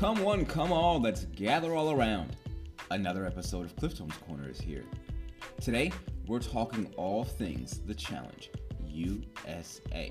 come one, come all, let's gather all around. Another episode of Cliftone's Corner is here. Today, we're talking all things the challenge USA.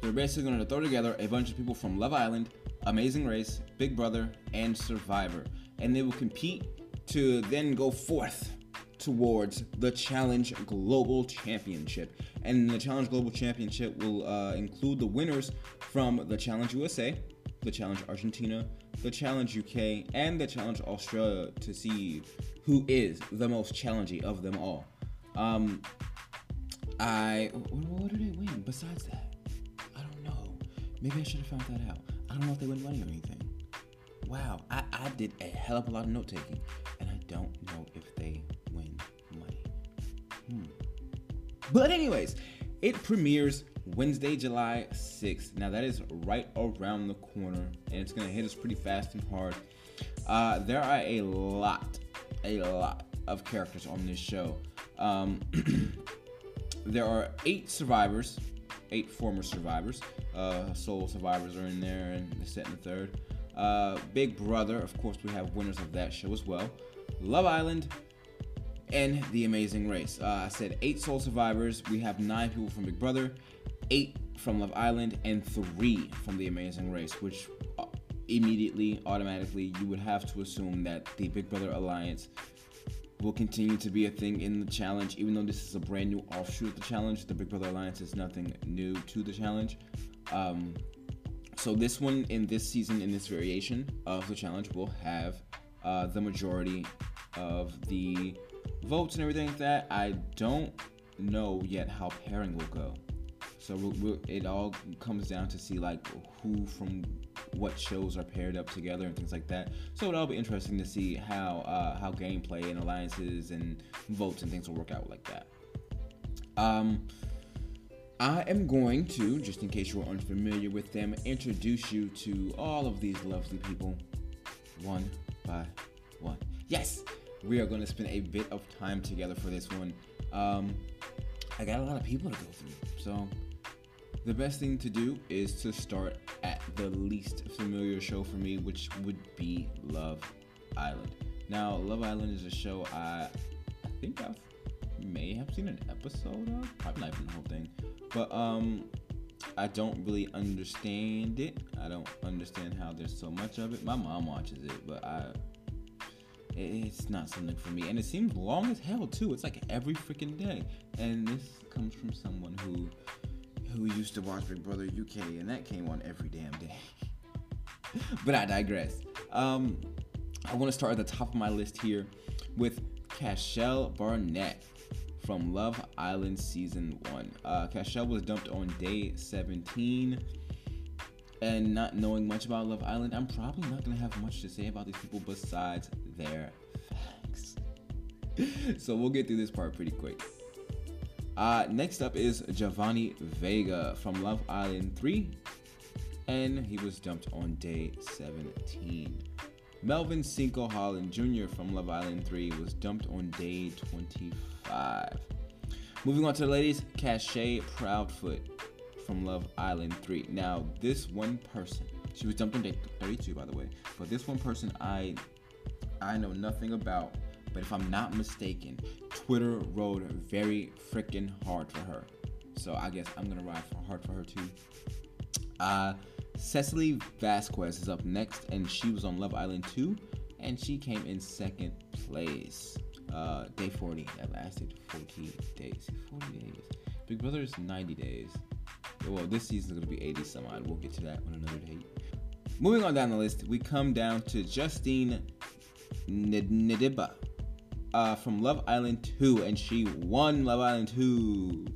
They're basically going to throw together a bunch of people from Love Island, Amazing Race, Big Brother, and Survivor, and they will compete to then go forth towards the Challenge Global Championship. And the Challenge Global Championship will uh, include the winners from the Challenge USA, the Challenge Argentina, the Challenge UK, and the Challenge Australia to see who is the most challenging of them all. Um, I what, did they win besides that? I don't know. Maybe I should have found that out. I don't know if they win money or anything. Wow, I, I did a hell of a lot of note taking, and I don't know if they win money. Hmm. But anyways, it premieres Wednesday, July 6th. Now that is right around the corner, and it's gonna hit us pretty fast and hard. Uh, there are a lot, a lot of characters on this show. Um, there are eight survivors, eight former survivors. Uh, sole survivors are in there, and the set in the third. Uh, Big Brother, of course, we have winners of that show as well. Love Island, and The Amazing Race. Uh, I said eight sole survivors. We have nine people from Big Brother, eight from Love Island, and three from The Amazing Race, which uh, immediately, automatically, you would have to assume that the Big Brother Alliance will continue to be a thing in the challenge, even though this is a brand new offshoot of the challenge. The Big Brother Alliance is nothing new to the challenge. Um, so this one in this season, in this variation of the challenge, will have uh, the majority of the votes and everything like that. I don't know yet how pairing will go. So we'll, we'll, it all comes down to see like who from what shows are paired up together and things like that. So it'll be interesting to see how uh, how gameplay and alliances and votes and things will work out like that. Um, I am going to, just in case you're unfamiliar with them, introduce you to all of these lovely people, one by one. Yes, we are going to spend a bit of time together for this one. Um, I got a lot of people to go through, so the best thing to do is to start at the least familiar show for me, which would be Love Island. Now, Love Island is a show I, I think I may have seen an episode of, probably not even the whole thing, but um, I don't really understand it. I don't understand how there's so much of it. My mom watches it, but I it's not something for me. And it seems long as hell too. It's like every freaking day. And this comes from someone who who used to watch Big Brother UK, and that came on every damn day. but I digress. Um, I want to start at the top of my list here with Cashel Barnett from Love Island Season 1. Uh, Cashel was dumped on day 17. And not knowing much about Love Island, I'm probably not going to have much to say about these people besides their facts. so we'll get through this part pretty quick. Uh, next up is Giovanni Vega from Love Island 3, and he was dumped on day 17. Melvin Cinco Holland Jr. from Love Island 3 was dumped on day 25. Moving on to the ladies, Cashay Proudfoot from Love Island 3. Now, this one person, she was dumped on day 32 by the way, but this one person I I know nothing about but if I'm not mistaken, Twitter rode very freaking hard for her. So I guess I'm gonna ride for hard for her too. Uh, Cecily Vazquez is up next, and she was on Love Island 2, and she came in second place. Uh, day 40. That lasted 40 days. 40 days. Big Brother is 90 days. Well, this season is gonna be 80 some odd. We'll get to that on another date. Moving on down the list, we come down to Justine Ndidiba uh, from Love Island 2, and she won Love Island 2.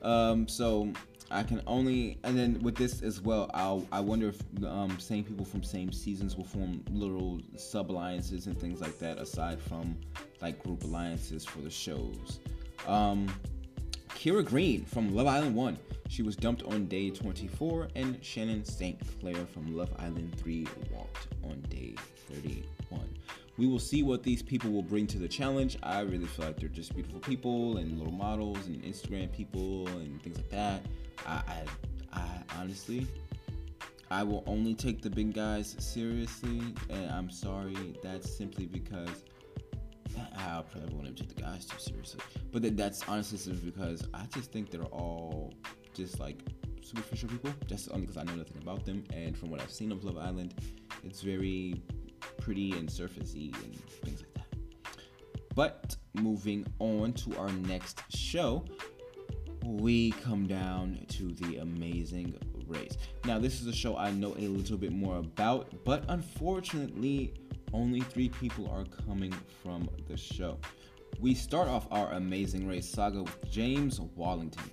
Um, so I can only, and then with this as well, I'll, I wonder if um, same people from same seasons will form little sub alliances and things like that, aside from like group alliances for the shows. Um, Kyra Green from Love Island 1. She was dumped on day 24, and Shannon St. Clair from Love Island 3 walked on day 31 we will see what these people will bring to the challenge. I really feel like they're just beautiful people and little models and Instagram people and things like that. I, I, I honestly, I will only take the big guys seriously, and I'm sorry. That's simply because I probably won't take the guys too seriously. But that's honestly simply because I just think they're all just like superficial people. Just only because I know nothing about them, and from what I've seen of Love Island, it's very pretty and surfacey and things like that. But moving on to our next show, we come down to the amazing race. Now, this is a show I know a little bit more about, but unfortunately, only three people are coming from the show. We start off our amazing race saga with James Wallington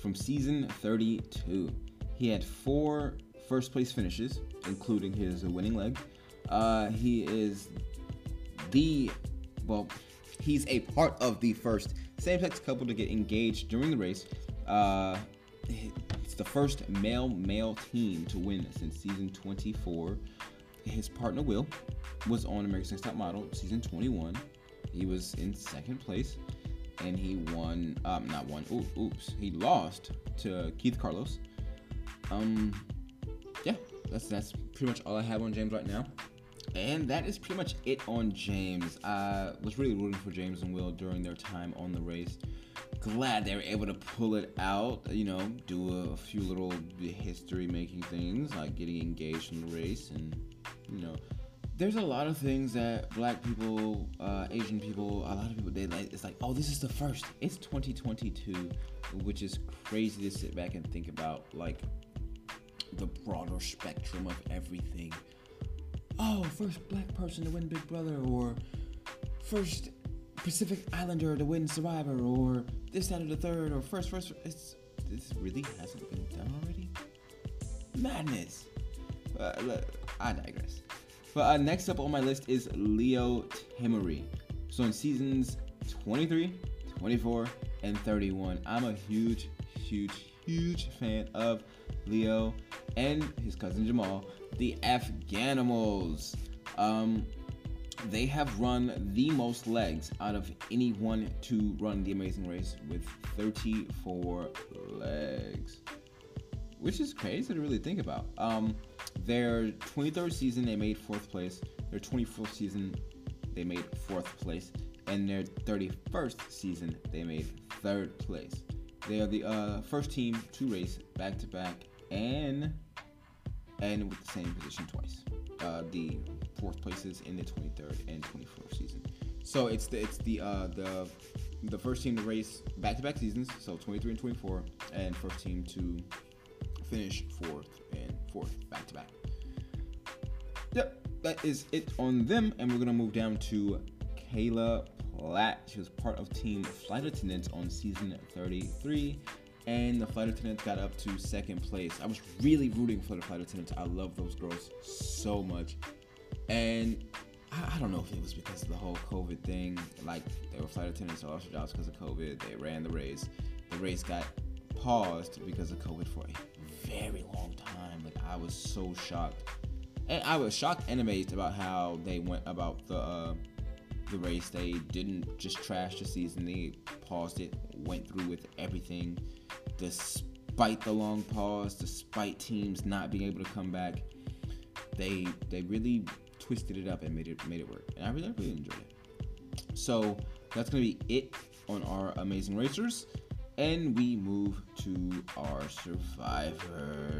from season 32. He had four first place finishes, including his winning leg. Uh, he is the, well, he's a part of the first same sex couple to get engaged during the race. Uh, it's the first male male team to win since season 24. His partner Will was on America's Next Top Model season 21. He was in second place, and he won. Um, not won. Ooh, oops, he lost to Keith Carlos. Um, yeah, that's that's pretty much all I have on James right now. And that is pretty much it on James. I was really rooting for James and Will during their time on the race. Glad they were able to pull it out, you know, do a, few little history making things like getting engaged in the race. And, you know, there's a lot of things that black people, uh, Asian people, a lot of people, they like, it's like, oh, this is the first. It's 2022, which is crazy to sit back and think about, like, the broader spectrum of everything oh, first black person to win Big Brother, or first Pacific Islander to win Survivor, or this, that, or the third, or first, first. It's this really hasn't been done already. Madness. Uh, I digress. But uh, next up on my list is Leo Temory. So in seasons 23, 24, and 31, I'm a huge, huge, huge fan of Leo and his cousin Jamal the Afghanimals. Um, they have run the most legs out of anyone to run the Amazing Race with 34 legs, which is crazy to really think about. Um, their 23rd season, they made fourth place. Their 24th season, they made fourth place. And their 31st season, they made third place. They are the uh, first team to race back to back and and with the same position twice. Uh, the fourth places in the 23rd and 24th season. So it's the it's the uh, the the first team to race back-to-back seasons, so 23 and 24, and first team to finish fourth and fourth back-to-back. Yep, that is it on them, and we're gonna move down to Kayla Platt. She was part of Team Flight Attendants on season 33 and the flight attendants got up to second place. I was really rooting for the flight attendants. I love those girls so much. And I, I, don't know if it was because of the whole COVID thing. Like, they were flight attendants, lost their jobs because of COVID. They ran the race. The race got paused because of COVID for a very long time. Like, I was so shocked. And I was shocked and amazed about how they went about the uh, the race. They didn't just trash the season. They paused it, went through with everything despite the long pause, despite teams not being able to come back, they they really twisted it up and made it made it work. And I really really enjoyed it. So that's gonna be it on our amazing racers. And we move to our survivors.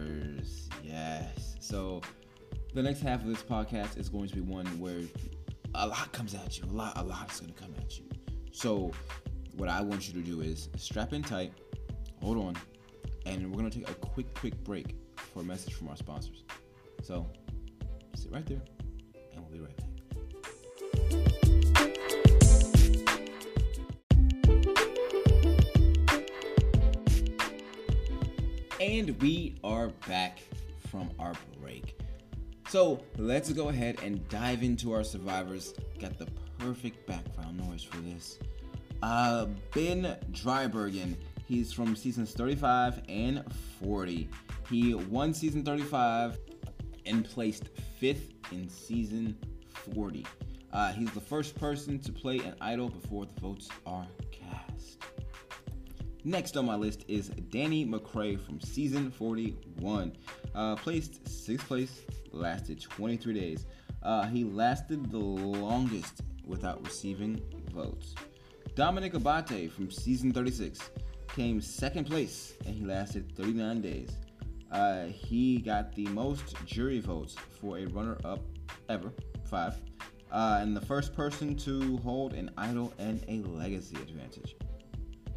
Yes. So the next half of this podcast is going to be one where a lot comes at you. A lot, a lot is gonna come at you. So what I want you to do is strap in tight hold on, and we're gonna take a quick, quick break for a message from our sponsors. So sit right there, and we'll be right back. And we are back from our break. So let's go ahead and dive into our survivors. Got the perfect background noise for this. Uh, Ben Driebergen He's from seasons 35 and 40. He won season 35 and placed fifth in season 40. Uh, he's the first person to play an idol before the votes are cast. Next on my list is Danny McCray from season 41. Uh, placed sixth place, lasted 23 days. Uh, he lasted the longest without receiving votes. Domenick Abbate from season 36 came second place and he lasted 39 days. Uh, he got the most jury votes for a runner up ever, five, uh, and the first person to hold an idol and a legacy advantage.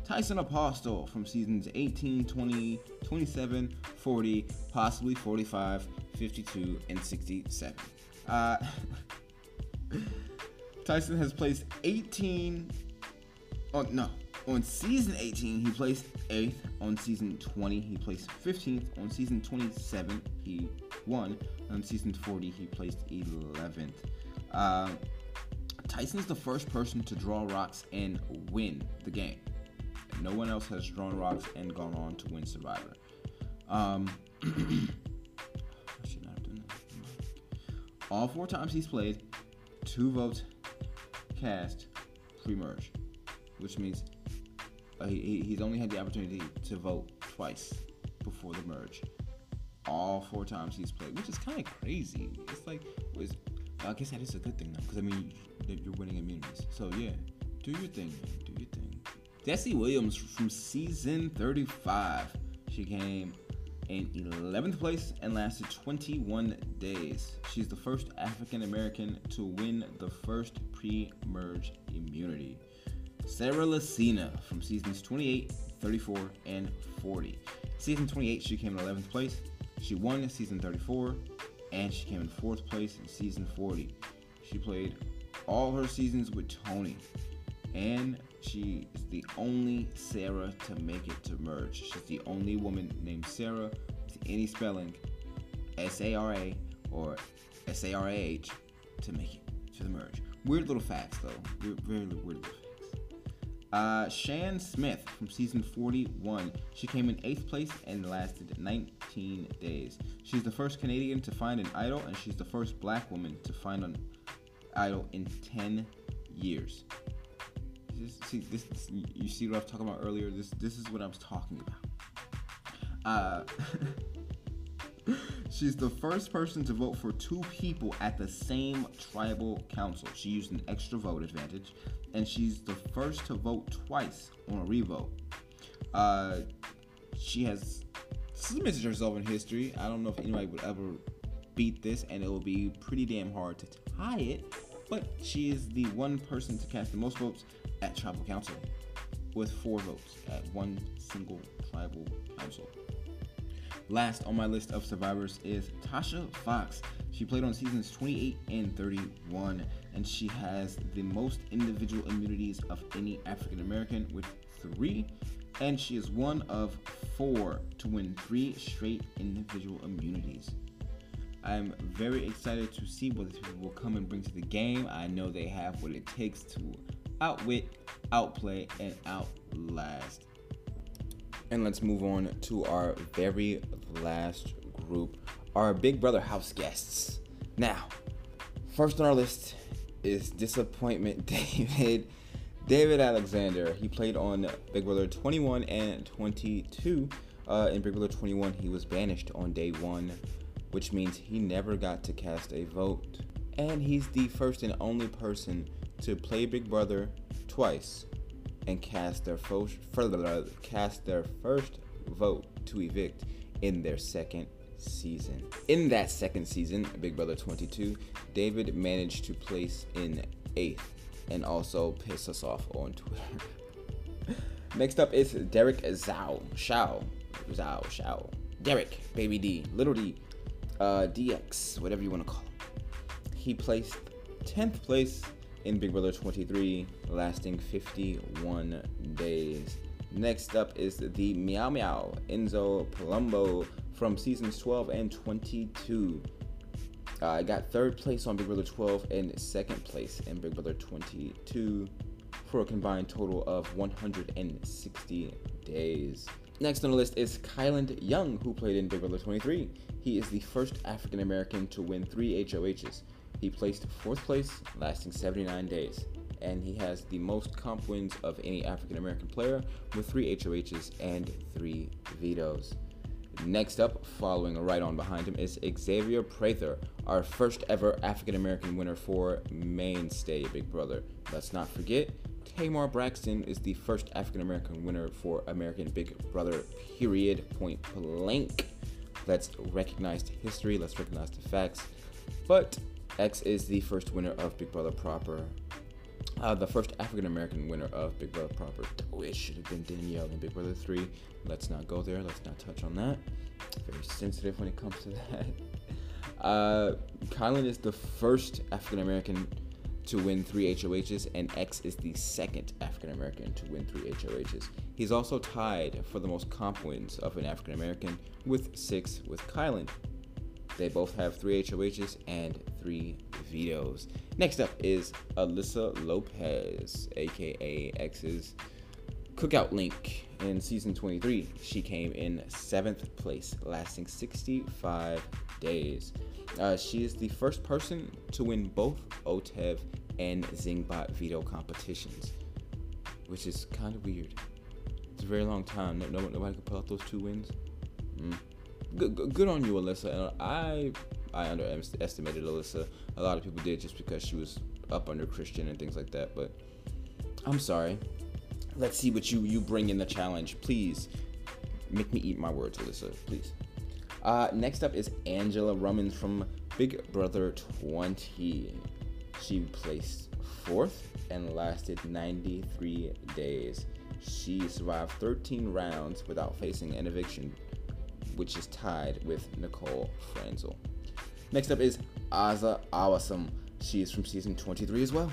Tyson Apostol from seasons 18, 20, 27, 40, possibly 45, 52, and 67. Uh, Tyson has placed 18. Oh, no. On season 18, he placed 8th. On season 20, he placed 15th. On season 27, he won. On season 40, he placed 11th. Uh, Tyson's the first person to draw rocks and win the game. No one else has drawn rocks and gone on to win Survivor. Um, All four times he's played, two votes cast pre-merge, which means uh, he, he's only had the opportunity to vote twice before the merge. All four times he's played, which is kind of crazy. It's like, was, I guess that is a good thing though, because I mean, you're winning immunities. So yeah, do your thing, man. Do your thing. Desi Williams from season 35. She came in 11th place and lasted 21 days. She's the first African American to win the first pre merge immunity. Sarah Lacina from seasons 28, 34, and 40. Season 28, she came in 11th place. She won in season 34, and she came in 4th place in season 40. She played all her seasons with Tony, and she is the only Sarah to make it to merge. She's the only woman named Sarah with any spelling, S A R A or S A R A H, to make it to the merge. Weird little facts, though. Weird, very weird little facts. Uh, Shan Smith from season 41. She came in 8th place and lasted 19 days. She's the first Canadian to find an idol, and she's the first black woman to find an idol in 10 years see this, this, you see what I was talking about earlier. This this is what I was talking about. Uh, she's the first person to vote for two people at the same tribal council. She used an extra vote advantage, and she's the first to vote twice on a revote. Uh, she has cemented herself in history. I don't know if anybody would ever beat this, and it will be pretty damn hard to tie it. But she is the one person to cast the most votes at tribal council with four votes at one single tribal council. Last on my list of survivors is Tasha Fox. She played on seasons 28 and 31, and she has the most individual immunities of any African American with three, and she is one of four to win three straight individual immunities. I'm very excited to see what these people will come and bring to the game. I know they have what it takes to outwit, outplay, and outlast. And let's move on to our very last group, our Big Brother house guests. Now, first on our list is Disappointment David. David Alexander. He played on Big Brother 21 and 22. Uh, in Big Brother 21, he was banished on day one, which means he never got to cast a vote. And he's the first and only person to play Big Brother twice and cast their first cast their first vote to evict in their second season. In that second season, Big Brother 22, David managed to place in eighth and also piss us off on Twitter. Next up is Derek Zhao. Shao. Zhao. Shao. Derek, Baby D. Little D. Uh, DX, whatever you want to call him. He placed 10th place in Big Brother 23, lasting 51 days. Next up is the Meow Meow Enzo Palumbo from seasons 12 and 22. Uh, I got third place on Big Brother 12 and second place in Big Brother 22 for a combined total of 160 days. Next on the list is Kyland Young, who played in Big Brother 23. He is the first African American to win three HOHs. He placed fourth place, lasting 79 days, and he has the most comp wins of any African American player with three HOHs and three vetoes. Next up, following right on behind him, is Xavier Prather, our first ever African American winner for Mainstay Big Brother. Let's not forget, Tamar Braxton is the first African American winner for American Big Brother, period, point blank. Let's recognize the history, let's recognize the facts. But X is the first winner of Big Brother proper. Uh, the first African American winner of Big Brother proper. Oh, it should have been Danielle in Big Brother 3. Let's not go there. Let's not touch on that. Very sensitive when it comes to that. Uh, Kyland is the first African American to win three HOHs, and X is the second African American to win three HOHs. He's also tied for the most comp wins of an African American with six with Kyland. They both have three HOHs and three vetoes. Next up is Alyssa Lopez, aka X's Cookout Link. In season 23, she came in seventh place, lasting 65 days. Uh, she is the first person to win both OTEV and Zingbot veto competitions, which is kind of weird. It's a very long time. No, nobody could pull out those two wins. Mm. Good, good on you, Alyssa. And I I underestimated Alyssa. A lot of people did just because she was up under Christian and things like that. But I'm sorry. Let's see what you you bring in the challenge, please. Make me eat my words, Alyssa, please. Uh, next up is Angela Rummans from Big Brother 20. She placed fourth and lasted 93 days. She survived 13 rounds without facing an eviction, which is tied with Nicole Franzel. Next up is Azah Awasum. She is from season 23 as well.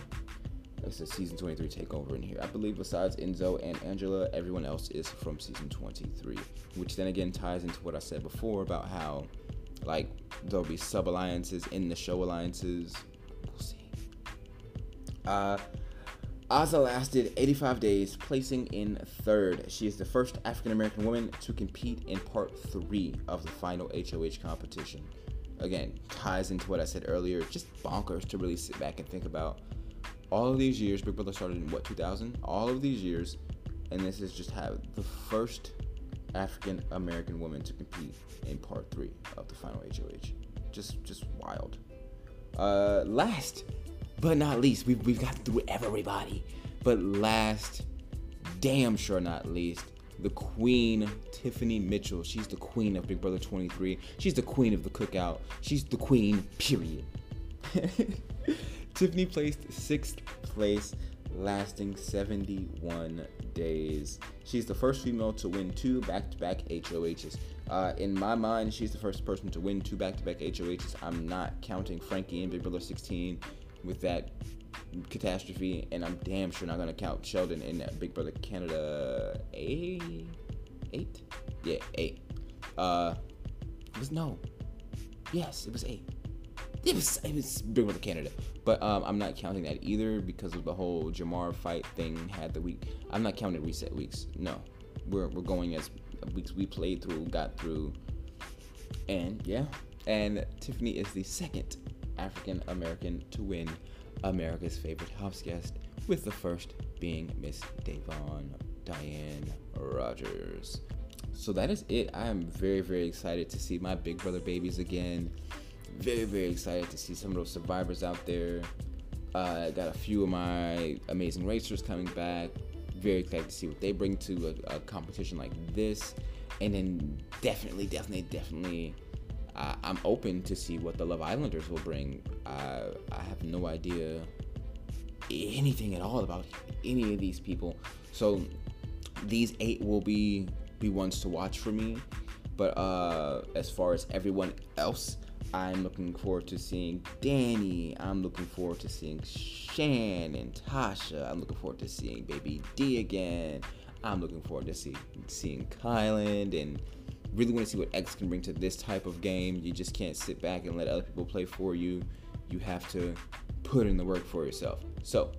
It's a season 23 takeover in here. I believe besides Enzo and Angela, everyone else is from season 23, which then again ties into what I said before about how, like, there'll be sub alliances in the show alliances. We'll see. Uh, Azah lasted 85 days, placing in third. She is the first African American woman to compete in part three of the final HOH competition. Again, ties into what I said earlier. Just bonkers to really sit back and think about all of these years, Big Brother started in what 2000? All of these years, and this is just have the first African American woman to compete in part three of the final HOH. Just, just wild. Uh, last but not least, we've we've got through everybody. But last, damn sure not least, the queen, Tiffany Mitchell. She's the queen of Big Brother 23. She's the queen of the cookout. She's the queen, period. Tiffany placed sixth place, lasting 71 days. She's the first female to win two back to back HOHs. Uh, in my mind, she's the first person to win two back to back HOHs. I'm not counting Frankie in Big Brother 16 with that catastrophe, and I'm damn sure not to count Sheldon in that Big Brother Canada 8? Eight? Yeah, 8. Uh, it was no. Yes, it was 8 it was it was Big Brother Canada, but um, I'm not counting that either because of the whole Jamar fight thing had the week. I'm not counting reset weeks. No, we're we're going as weeks we played through, got through, and yeah, and Tiffany is the second African American to win America's favorite house guest, with the first being Miss Da'Vonne Diane Rogers. So that is it. I am very very excited to see my Big Brother babies again very very excited to see some of those survivors out there. Uh, got a few of my amazing racers coming back. Very excited to see what they bring to a, a competition like this, and then definitely, definitely, definitely, uh, I'm open to see what the Love Islanders will bring. Uh, I have no idea anything at all about any of these people, so these eight will be be ones to watch for me. But uh, as far as everyone else, I'm looking forward to seeing Danny. I'm looking forward to seeing Shan and Tasha. I'm looking forward to seeing Baby D again. I'm looking forward to see, seeing Kyland and really want to see what X can bring to this type of game. You just can't sit back and let other people play for you. You have to put in the work for yourself. So,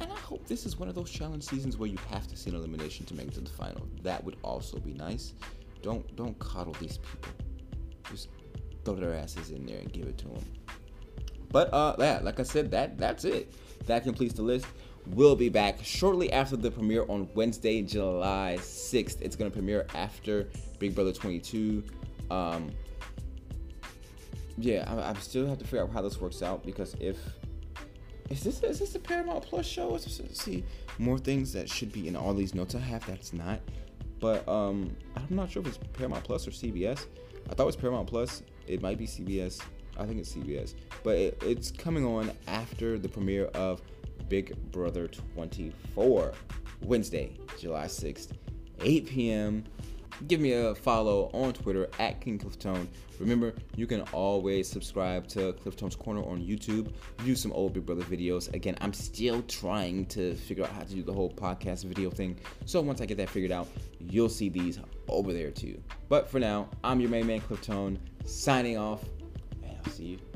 and I hope this is one of those challenge seasons where you have to see an elimination to make it to the final. That would also be nice. Don't don't coddle these people. Just throw their asses in there and give it to them. But uh, yeah, like I said, that that's it. That completes the list. Will be back shortly after the premiere on Wednesday, July 6th. It's going to premiere after Big Brother 22. Um, yeah, I, I, still have to figure out how this works out because if is this is this a Paramount Plus show? Is this, see more things that should be in all these notes I have that's not. But um, I'm not sure if it's Paramount Plus or CBS. I thought it was Paramount Plus. It might be CBS. I think it's CBS. But it, it's coming on after the premiere of Big Brother 24, Wednesday, July 6th, 8 p.m. Give me a follow on Twitter at King Cliftone. Remember, you can always subscribe to Cliftone's Corner on YouTube. View some old Big Brother videos. Again, I'm still trying to figure out how to do the whole podcast video thing. So once I get that figured out, you'll see these over there too. But for now, I'm your main man Cliftone, signing off, and I'll see you.